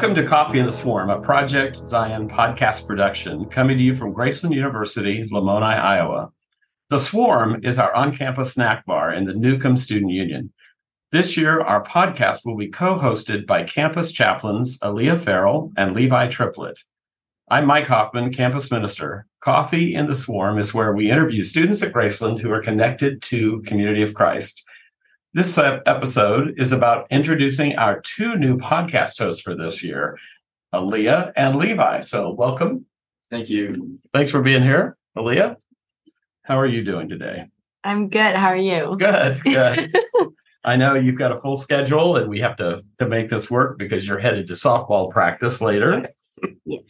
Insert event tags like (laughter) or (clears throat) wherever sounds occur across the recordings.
Welcome to Coffee in the Swarm, a Project Zion podcast production coming to you from Graceland University, Lamoni, Iowa. The Swarm is our on campus snack bar in the Newcomb Student Union. This year, our podcast will be co hosted by campus chaplains Aliyah Farrell and Levi Triplett. I'm Mike Hoffman, campus minister. Coffee in the Swarm is where we interview students at Graceland who are connected to Community of Christ. This episode is about introducing our two new podcast hosts for this year, Aliyah and Levi. So, welcome. Thank you. Thanks for being here, Aliyah. How are you doing today? I'm good. How are you? Good. (laughs) Good. I know you've got a full schedule and we have to to make this work because you're headed to softball practice later. Yes. yes.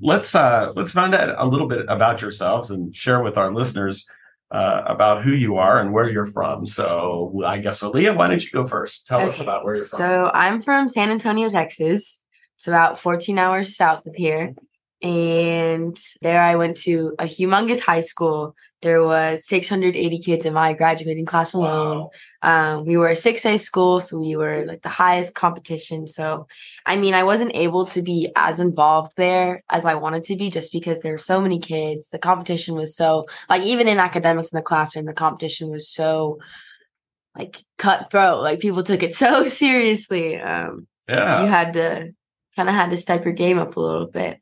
Let's uh let's find out a little bit about yourselves and share with our listeners uh, about who you are and where you're from. So I guess Aliyah, why don't you go first? Tell okay. us about where you're from. So I'm from San Antonio, Texas. It's about 14 hours south of here. And there I went to a humongous high school there was 680 kids in my graduating class alone. Wow. Um, we were a 6A school, so we were like the highest competition. So, I mean, I wasn't able to be as involved there as I wanted to be just because there were so many kids. The competition was so, like, even in academics in the classroom, the competition was so, like, cutthroat. Like, people took it (laughs) so seriously. Um, yeah. You had to kind of had to step your game up a little bit.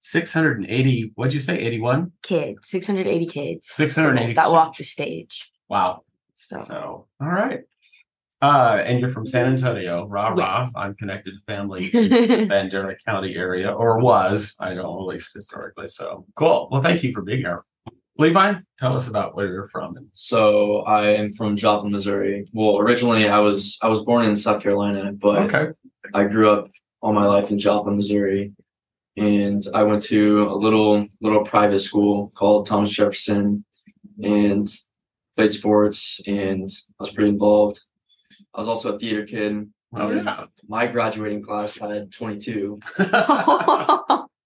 680 what'd you say 81 kids 680 kids 680 that walked the stage. Wow. So, so all right. Uh and you're from san antonio rah rah. Yes. i'm connected to family (laughs) in bandera county area or was i don't at least historically so. Cool. Well thank you for being here. Levi tell us about where you're from. So i am from joplin missouri. Well originally i was i was born in south carolina but okay. i grew up all my life in joplin missouri and I went to a little little private school called Thomas Jefferson and played sports and I was pretty involved. I was also a theater kid. Oh, yeah. My graduating class had 22. (laughs)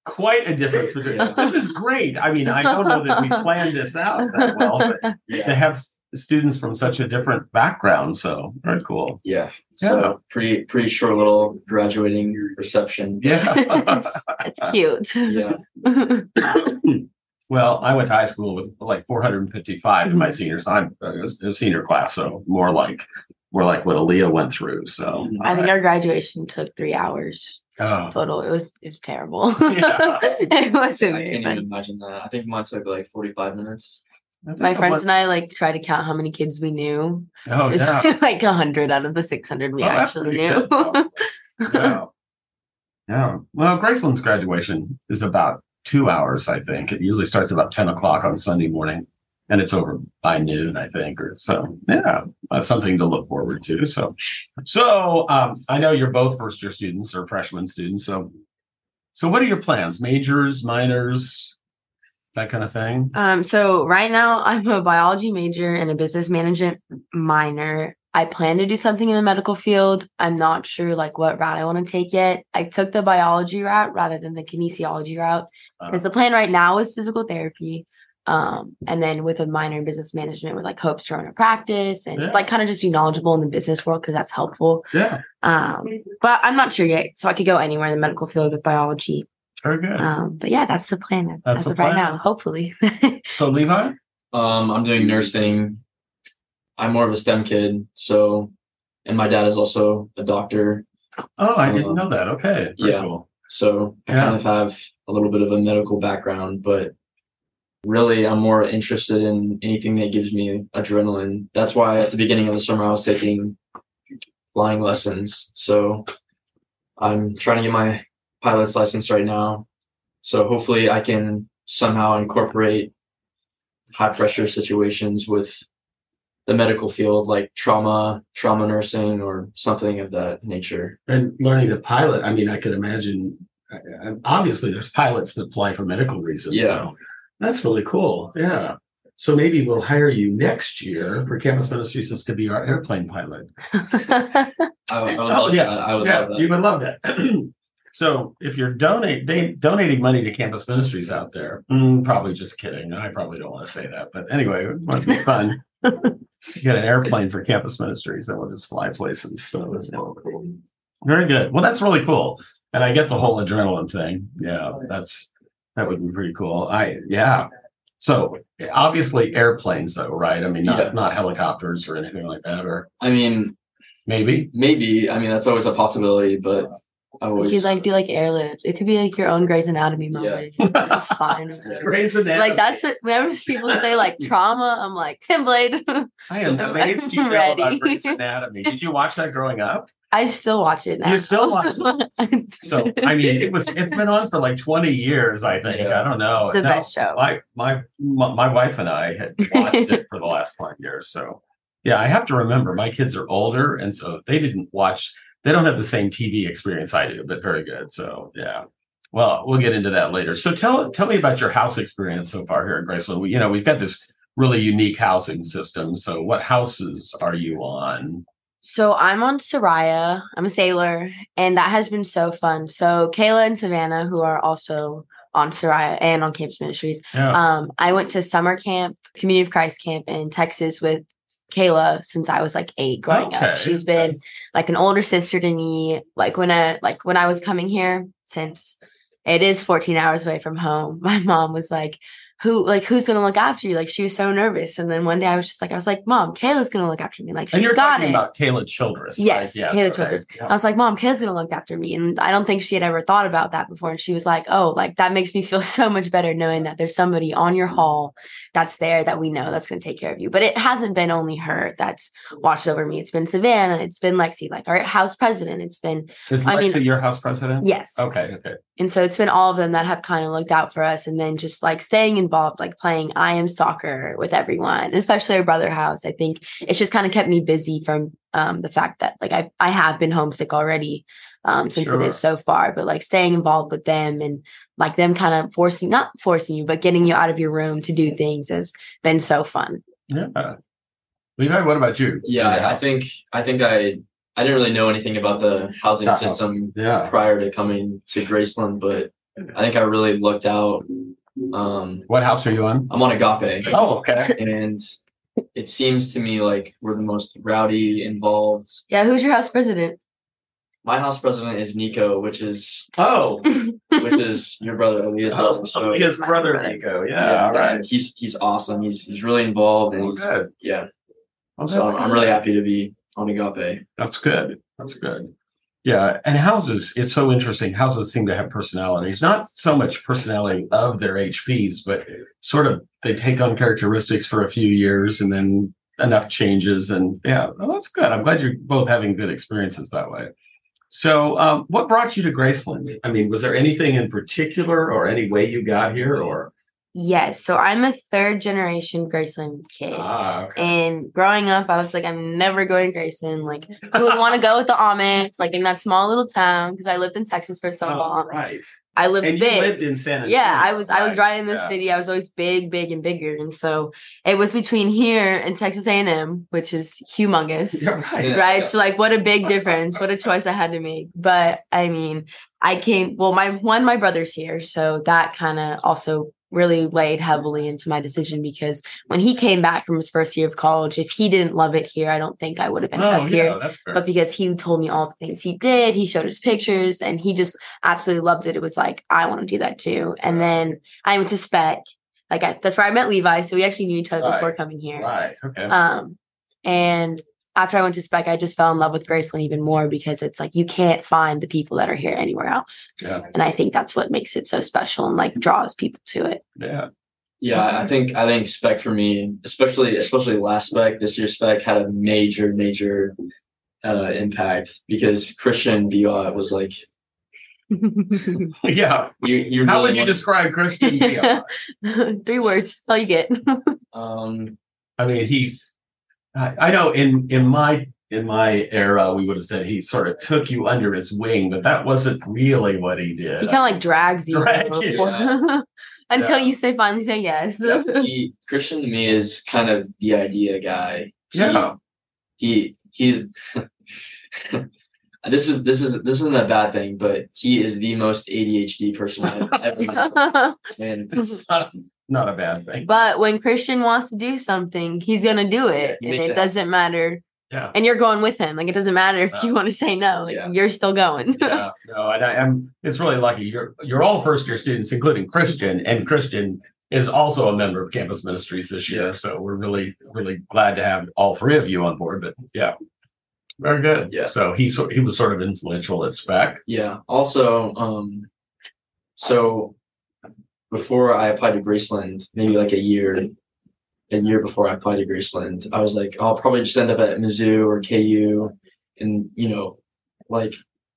Quite a difference between (laughs) this is great. I mean, I don't know that we planned this out that well, but yeah. (laughs) to have students from such a different background. So very cool. Yeah. So pretty pretty short little graduating reception. Yeah. (laughs) it's cute. Yeah. (coughs) well, I went to high school with like 455 in my seniors. I'm uh, it was a senior class, so more like more like what Aliyah went through. So I think right. our graduation took three hours. Oh. Total. It was it was terrible. Yeah. (laughs) it wasn't. I can't even imagine that. I think mine took like 45 minutes. My friends and I like try to count how many kids we knew. Oh, it was yeah. (laughs) like a hundred out of the six hundred we oh, actually knew. (laughs) yeah. Yeah. Well, Graceland's graduation is about two hours, I think. It usually starts about 10 o'clock on Sunday morning and it's over by noon, I think, or so. Yeah, that's something to look forward to. So, so um, I know you're both first year students or freshman students. So, so what are your plans? Majors, minors? That kind of thing? Um, so right now I'm a biology major and a business management minor. I plan to do something in the medical field. I'm not sure like what route I want to take yet. I took the biology route rather than the kinesiology route because uh, the plan right now is physical therapy. Um, and then with a minor in business management with like hopes to run a practice and yeah. like kind of just be knowledgeable in the business world because that's helpful. Yeah. Um, but I'm not sure yet. So I could go anywhere in the medical field with biology. Very good. Um, but yeah, that's the plan that's as the of plan. right now, hopefully. (laughs) so Levi? Um, I'm doing nursing. I'm more of a STEM kid, so and my dad is also a doctor. Oh, I didn't um, know that. Okay. Very yeah. Cool. So I yeah. kind of have a little bit of a medical background, but really I'm more interested in anything that gives me adrenaline. That's why at the beginning of the summer I was taking flying lessons. So I'm trying to get my pilot's license right now. So hopefully I can somehow incorporate high pressure situations with the medical field like trauma, trauma nursing or something of that nature. And learning to pilot, I mean, I could imagine obviously there's pilots that fly for medical reasons. Yeah. So that's really cool. Yeah. So maybe we'll hire you next year for Campus Ministries to be our airplane pilot. (laughs) I, I would oh, yeah. That. I would yeah, love that. You would love that. (clears throat) So if you're donate they, donating money to campus ministries out there, mm, probably just kidding. I probably don't want to say that, but anyway, it might be fun. (laughs) get an airplane for campus ministries that will just fly places. So cool. Very good. Well, that's really cool. And I get the whole adrenaline thing. Yeah, that's that would be pretty cool. I yeah. So obviously airplanes though, right? I mean not Yeah. not helicopters or anything like that, or I mean, maybe. maybe. I mean, that's always a possibility, but I You always could like do like airlift. It could be like your own Grey's Anatomy Yeah. moment. It's (laughs) fine. Grey's Anatomy. Like that's what whenever people say like (laughs) trauma, I'm like Tim Blade. (laughs) I am amazed you know ready. about Grey's Anatomy. Did you watch that growing up? I still watch it now. You still watch it. So I mean, it was it's been on for like twenty years. I think Yeah. I don't know. It's the No, best show. My, my my my wife and I had watched it for the last five years. So yeah, I have to remember my kids are older, and so they didn't watch. They don't have the same TV experience I do, but very good. So yeah. Well, we'll get into that later. So tell tell me about your house experience so far here at Graceland. We, you know, we've got this really unique housing system. So what houses are you on? So I'm on Sariah. I'm a sailor, and that has been so fun. So Kayla and Savannah, who are also on Sariah and on Campus Ministries, Yeah. um, I went to summer camp, Community of Christ camp in Texas with Kayla since I was like eight growing Okay, up. She's been like an older sister to me. Like when I like when I was coming here, since it is 14 hours away from home, (laughs) my mom was like, who like who's gonna look after you? Like she was so nervous. And then one day I was just like, I was like, Mom, Kayla's gonna look after me. Like she's and you're got talking it. about Kayla Childress, Yes, right? Kayla okay. Childress. Yeah. I was like, Mom, Kayla's gonna look after me. And I don't think she had ever thought about that before. And she was like, Oh, like that makes me feel (laughs) so much better knowing that there's somebody on your hall that's there that we know that's gonna take care of you. But it hasn't been only her that's watched over me. It's been Savannah, it's been Lexi, like our house president. It's been Is I Lexa mean- your house president? yes. Okay, okay. And so it's been all of them that have kind of looked out for us and then just like staying involved, like playing I am soccer with everyone, especially our brother house. I think it's just kind of kept me busy from um, the fact that like I, I have been homesick already um, since Sure. it is so far, but like staying involved with them and like them kind of forcing, not forcing you, but getting you out of your room to do things has been so fun. Yeah. Levi, what about you? yeah. I, I think I think I I didn't really know anything about the housing That house. system Yeah. prior to coming to Graceland, but I think I really looked out. Um, What house are you on? I'm on Agape, Oh, okay. and it seems to me like we're the most rowdy, involved. Yeah. Who's your house president? My house president is Nico, which is Oh, (laughs) which is your brother Aliyah's brother. oh So his brother brother. Nico. Yeah, all right. He's he's awesome. He's he's really involved and Oh, he's good. yeah. Oh, So I'm, I'm really happy to be on Agape. That's good. That's good. Yeah, and houses, it's so interesting. Houses seem to have personalities, not so much personality of their HPs, but sort of they take on characteristics for a few years and then enough changes. And yeah, well, that's good. I'm glad you're both having good experiences that way. So, um, what brought you to Graceland? I mean, was there anything in particular or any way you got here or? Yes. So I'm a third generation Graceland kid. Ah, okay. And growing up, I was like, I'm never going to Grayson. Like, who would want to go with the Amish, like in that small little town? Because I lived in Texas for so Oh, long. right. I lived And you big. lived in San Antonio. yeah, I was I was right in the yeah. city. I was always big, big, and bigger, and so it was between here and Texas A and M, which is humongous (laughs) Yeah, right. Yeah. right? So like what a big difference. What a choice I had to make. But I mean, I came well, my one, my brother's here. So that kind of also really laid heavily into my decision because when he came back from his first year of college, if he didn't love it here, I don't think I would have ended Oh, up yeah, here. But because he told me all the things he did, he showed his pictures and he just absolutely loved it. It was like, I want to do that too. And then I went to spec. Like I, that's where I met Levi. So we actually knew each other Right. before coming here. right. Okay. Um, and after I went to spec, I just fell in love with Graceland even more because it's like you can't find the people that are here anywhere else. yeah. And I think that's what makes it so special and like draws people to it. Yeah. Yeah, I think I think spec for me, especially especially last spec, this year's spec had a major, major uh impact because Christian Biot was like (laughs) Yeah. you you How really would you want- describe Christian Bale? (laughs) Three words, all you get. (laughs) um I mean, he. I, I know in in my in my era, we would have said he sort of took you under his wing, but that wasn't really what he did. he kind of like drags you Drag you. before- (laughs) until Yeah. you say finally say yes. (laughs) he Christian to me is kind of the idea guy. He- Yeah. He he's (laughs) this is this is this isn't a bad thing, but he is the most ADHD person I've ever met. And It's not, not a bad thing. but when Christian wants to do something, he's gonna do it, he and it it doesn't matter Yeah. And you're going with him. Like it doesn't matter if Yeah. you want to say no. Like Yeah. you're still going. (laughs) yeah, no, and I, I'm. It's really lucky. You're you're all first year students, including Christian, and Christian is also a member of Campus Ministries this year. Yeah. So we're really really glad to have all three of you on board. But yeah, very good. Yeah. So he so he was sort of influential at Spec. Yeah. Also, um, so before I applied to Graceland, maybe like a year, a year before I applied to Graceland, I was like, oh, I'll probably just end up at Mizzou or KU, and you know, like,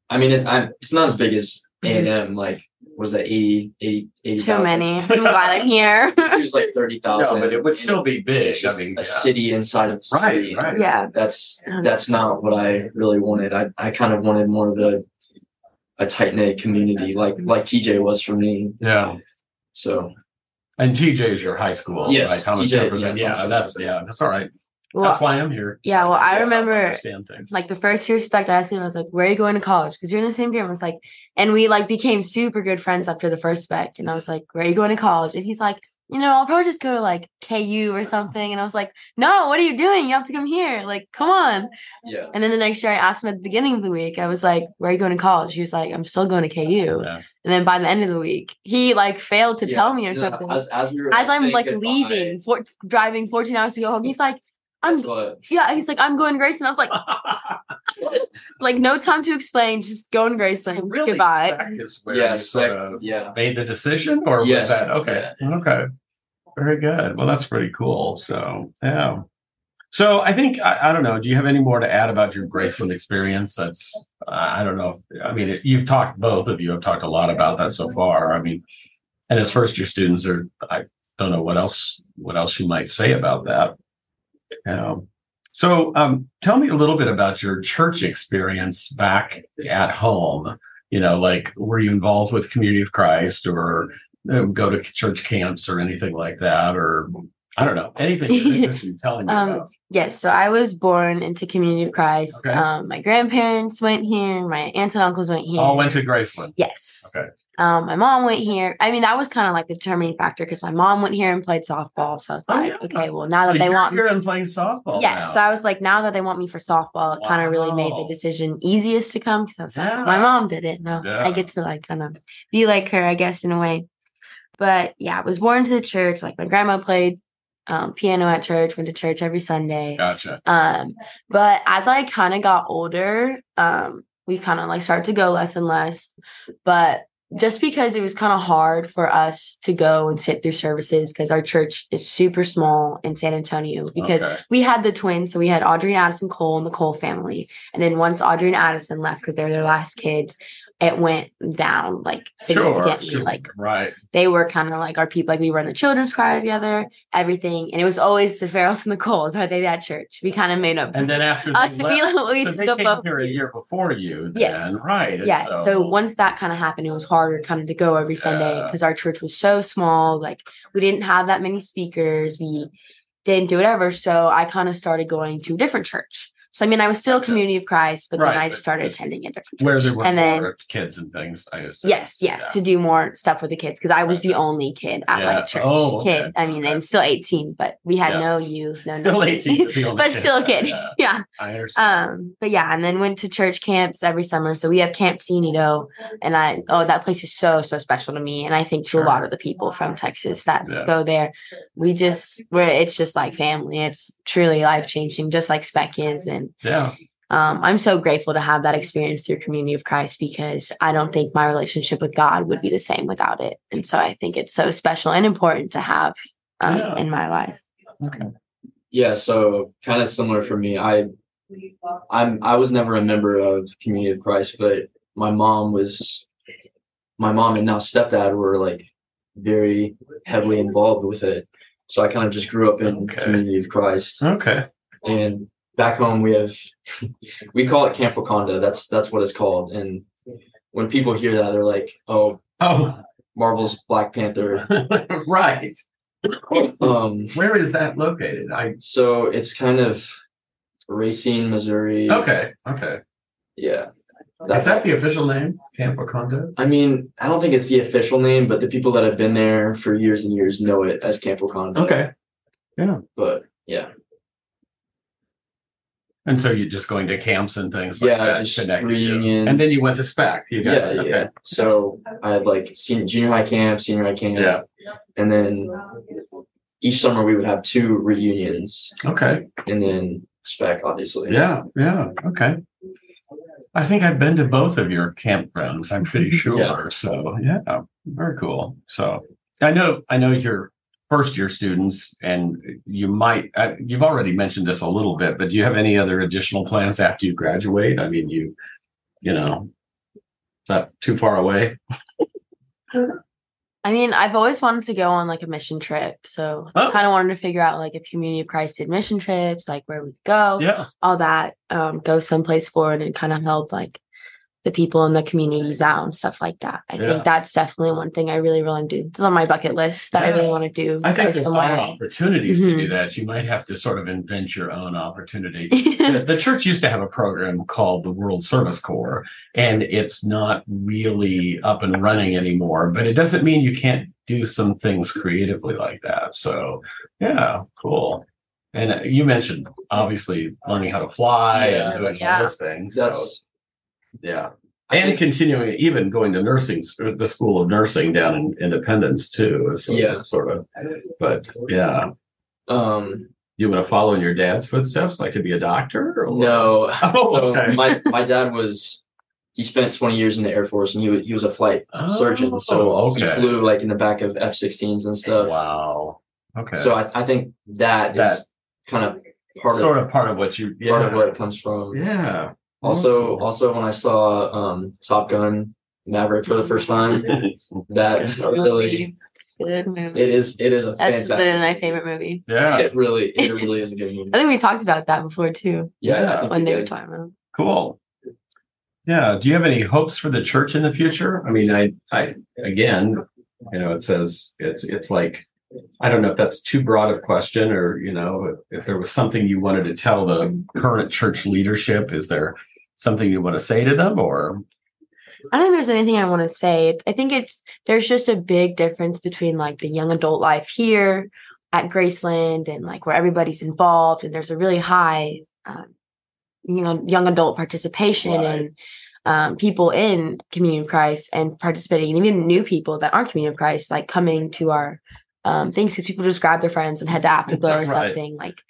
I mean, it's I'm it's not as big as mm-hmm. A and M. Like, what is that? 80, 80, 80 Too many. (laughs) I'm glad I'm here. it was like thirty No, but it would still be big. It's just I mean, a yeah. city inside of a Right, city. right. yeah. That's that's not what I really wanted. I, I kind of wanted more of a a tight knit community, like like TJ was for me. Yeah. So And TJ is your high school, Yes, right? Thomas TJ, Jefferson. yeah, Yeah, that's yeah, that's all right. Well, that's why I'm here. yeah. Well, I Yeah, remember understand things. like the first year spec, I asked him, I was like, where are you going to college? Because you're in the same group. I was like, and we like became super good friends after the first spec. And I was like, where are you going to college? And he's like, you know, I'll probably just go to like KU or something. And I was like, no, what are you doing? You have to come here. Like, come on. yeah, And then the next year I asked him at the beginning of the week, I was like, where are you going to college? He was like, I'm still going to KU. Yeah. And then by the end of the week, he like failed to Yeah. tell me or something. As, as we were As I'm like goodbye, leaving, for, driving 14 hours to go home, (laughs) he's like, I'm guess what? yeah, he's like, I'm going to Graceland. I was like, (laughs) like no time to explain, just going to Graceland. So really, Goodbye. Spec is where Yeah, you sort of yeah, made the decision, or was Yes. that okay? Okay, very good. Well, that's pretty cool. So yeah. So I think I, I don't know. Do you have any more to add about your Graceland experience? That's I don't know. I mean, it, you've talked. Both of you have talked a lot about that so mm-hmm. far. I mean, and as first year students, are I don't know what else what else you might say about that. Um, so um, tell me a little bit about your church experience back at home. You know, like were you involved with Community of Christ or uh, go to church camps or anything like that? Or I don't know anything you're interested in telling me (laughs) Um, about. Yes, so I was born into Community of Christ. Okay. Um, my grandparents went here, my aunts and uncles went here. All went to Graceland. Yes. Okay. Um, my mom went here. I mean, that was kind of like the determining factor because my mom went here and played softball. So I was Oh, like, yeah. okay, well, now So that they want me here and playing softball. Yes. now. So I was like, now that they want me for softball, it kind of really made the decision easiest to come because I was Yeah. like, my mom did it. No, Yeah. I get to like kind of be like her, I guess, in a way. But yeah, I was born to the church. Like my grandma played um, piano at church, went to church every Sunday. gotcha. Um, but as I kind of got older, um, we kind of like started to go less and less. But just because it was kind of hard for us to go and sit through services because our church is super small in San Antonio because Okay. we had the twins. So we had Audrey and Addison Cole and the Cole family. And then once Audrey and Addison left because they were their last kids, it went down like Sure, significantly. sure. Like right. they were kind of like our people. Like we were in the children's choir together, everything. And it was always the Farrells and the Coles. Are they that church? We kind of made up And then after us. (laughs) We, left, (laughs) we so took they came here a year before you. Then, Yes. right? Yeah. So, once that kind of happened, it was harder kind of to go every Sunday because our church was so small. Like we didn't have that many speakers. We didn't do whatever. So I kind of started going to a different church. So I mean, I was still. Community of Christ, but Right, then I just started attending a different where church. there were and then kids and things. I assume. Yes, yes, Yeah. to do more stuff with the kids because I was the only kid at Yeah. my church. Oh, okay. Kid, I mean, Okay. I'm still 18, but we had Yeah. no youth, no Still nothing. 18, (laughs) but kid. still a kid. Yeah. I understand. Um, but yeah, and then went to church camps every summer. So we have Camp Cienito, and I oh that place is so so special to me, and I think to Sure. a lot of the people from Texas that go there. We just where it's just like family. It's truly life changing, just like Spec is, and yeah. um, I'm so grateful to have that experience through Community of Christ because I don't think my relationship with God would be the same without it. And so I think it's so special and important to have um, Yeah. in my life. yeah. So kind of similar for me. I I'm I was never a member of Community of Christ, but my mom was. My mom and now stepdad were like very heavily involved with it. So I kind of just grew up in Okay. Community of Christ. Okay. and back home we have (laughs) we call it camp wakanda that's that's what it's called and when people hear that they're like oh Oh, marvel's black panther (laughs) right. um Where is that located? I. so it's kind of racine missouri Okay. Okay. yeah Is that the official name? Camp Wakanda? i mean i don't think it's the official name but the people that have been there for years and years know it as camp wakanda Okay. Yeah. But yeah And so you're just going to camps and things like Yeah, that. just connected reunions. And then you went to spec. You got Yeah. Okay. yeah. So I had like senior, junior high camp, senior high camp, Yeah. and then each summer we would have two reunions, Okay. and then spec obviously. Yeah. Yeah. Okay. I think I've been to both of your campgrounds. I'm pretty (laughs) sure. Yeah. So yeah, very cool. So I know I know your first year students, and you might uh, you've already mentioned this a little bit, but do you have any other additional plans after you graduate? I mean, you you know, is that too far away? I mean, I've always wanted to go on like a mission trip. So Oh. I kind of wanted to figure out like if Community of Christ did mission trips, like where we'd go, Yeah. all that, um, go someplace forward and kind of help like the people in the communities out and stuff like that. I Yeah. think that's definitely one thing I really really want to do. It's on my bucket list that I really want to do. I think go there's a lot of opportunities to do Mhm. that. You might have to sort of invent your own opportunity. (laughs) the, the church used to have a program called the World Service Corps, and it's not really up and running anymore, but it doesn't mean you can't do some things creatively like that. So, yeah, cool. And uh, you mentioned obviously learning how to fly Yeah, and doing yeah. those things. So, That's yeah. I And think- continuing, even going to nursing, the School of Nursing down in Independence too. is Yeah. Sort of. But yeah. um You want to follow in your dad's footsteps, like to be a doctor? Or? no. (laughs) Oh, So my my dad was he spent 20 years in the Air Force and he was he was a flight surgeon. So Oh, he flew like in the back of F-16s and stuff. Wow. Okay. So I, I think that is That- kind of part sort of of part of what you yeah. part of where it comes from. Yeah. Also, also when I saw um, Top Gun Maverick for the first time, (laughs) that really good movie. it is it is a That's fantastic. been my favorite movie. yeah. It really it (laughs) really is a good movie. I think we talked about that before too Yeah, Yeah. I think when we they were talking about. Cool. Yeah. Do you have any hopes for the church in the future? I mean, I, I, again, you know, it says it's, it's like, I don't know if that's too broad a question or, you know, if there was something you wanted to tell the current church leadership, is there something you want to say to them or? I don't think there's anything I want to say. I think it's there's just a big difference between like the young adult life here at Graceland and like where everybody's involved and there's a really high, um, you know, young adult participation Right. and um, people in Community of Christ and participating, and even new people that aren't Community of Christ, like coming to our um, things because people just grab their friends and head to (laughs) Afterglow or Right. something like.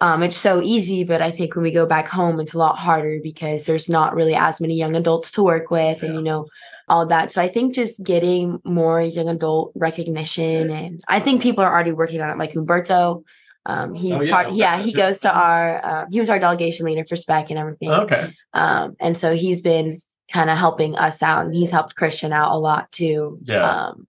Um, it's so easy, but I think when we go back home, it's a lot harder because there's not really as many young adults to work with, and you know all that. So I think just getting more young adult recognition, and I think people are already working on it. Like Humberto, um, he's Oh, yeah, part. okay, Yeah, he goes to our. Uh, he was our delegation leader for spec and everything. Okay. Um, and so he's been kind of helping us out and he's helped Christian out a lot too. Yeah. Um,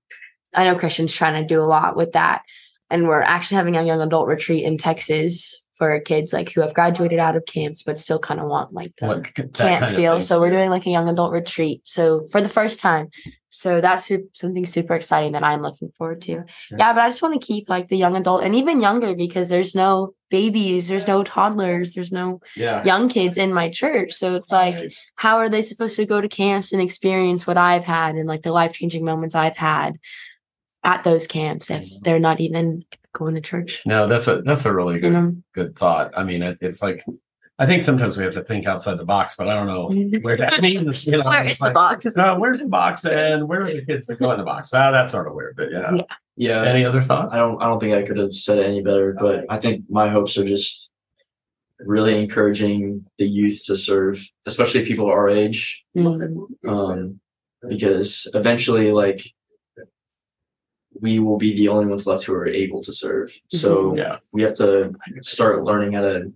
I know Christian's trying to do a lot with that. And we're actually having a young adult retreat in Texas for kids like who have graduated out of camps but still kind of want like the What, that camp kind of feel. thing. So we're doing like a young adult retreat. So for the first time. So that's su- something super exciting that I'm looking forward to. Sure. Yeah, but I just want to keep like the young adult and even younger because there's no babies, there's no toddlers, there's no yeah. young kids in my church. So it's like, how are they supposed to go to camps and experience what I've had and like the life changing moments I've had at those camps if they're not even going to church? No, that's a, that's a really You good, know? good thought. I mean, it, it's like, I think sometimes we have to think outside the box, but I don't know where that (laughs) means. You know, Where it's is the box? No, where's the box and where are the kids that go in the box? Ah, that's sort of weird, but yeah. Yeah. Yeah. Any other thoughts? I don't I don't think I could have said it any better, but I think my hopes are just really encouraging the youth to serve, especially people our age. Mm. Um, because eventually like we will be the only ones left who are able to serve. So Yeah. we have to start learning how to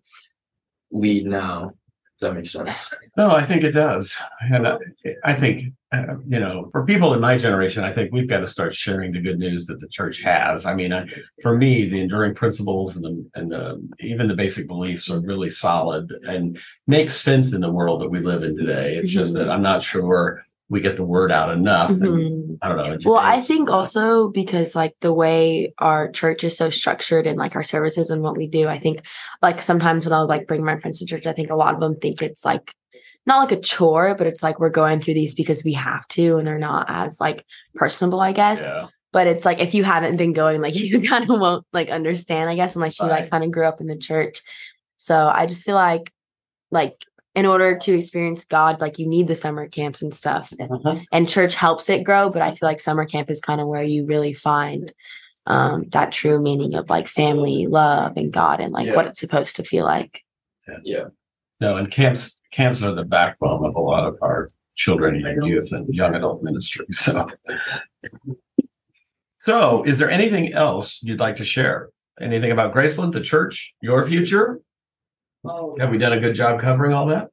lead now. If that makes sense. No, I think it does. And I, I think, uh, you know, for people in my generation, I think we've got to start sharing the good news that the church has. I mean, I, for me, the enduring principles and the, and the, even the basic beliefs are really solid and make sense in the world that we live in today. It's just that I'm not sure we get the word out enough. And Mhm. I don't know. Well, I think also because like the way our church is so structured and like our services and what we do, I think like sometimes when I'll like bring my friends to church, I think a lot of them think it's like not like a chore, but it's like we're going through these because we have to and they're not as like personable, I guess. Yeah. But it's like if you haven't been going, like (laughs) you kind of won't like understand, I guess, unless you Right. like kind of grew up in the church. So I just feel like like in order to experience God, like you need the summer camps and stuff. And, Mhm. and church helps it grow, but I feel like summer camp is kind of where you really find um that true meaning of like family, love, and God and like Yeah. what it's supposed to feel like. Yeah. No, and camps camps are the backbone of a lot of our children and youth and young adult ministry. (laughs) So, so is there anything else you'd like to share? Anything about Graceland, the church, your future? Have we done a good job covering all that?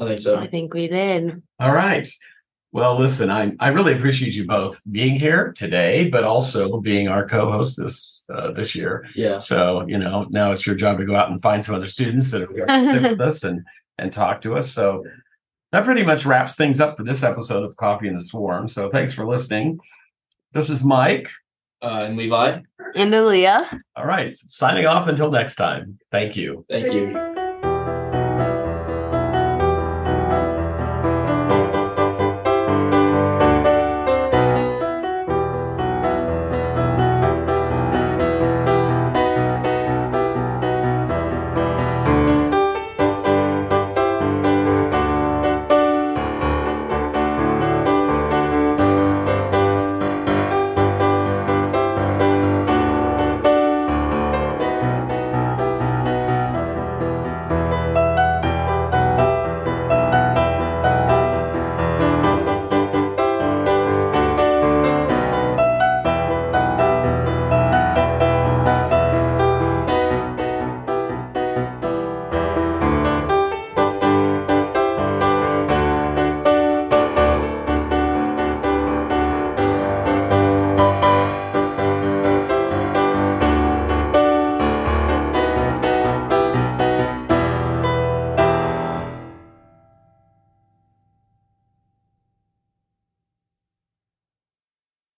I think so. I think we did. All right. Well, listen, I I really appreciate you both being here today, but also being our co-host this uh, this year. Yeah. So you know now it's your job to go out and find some other students that are going to sit with (laughs) us and and talk to us. So that pretty much wraps things up for this episode of Coffee in the Swarm. So thanks for listening. This is Mike. Uh, and Levi, And Aliyah. All right, signing off until next time. Thank you. thank you.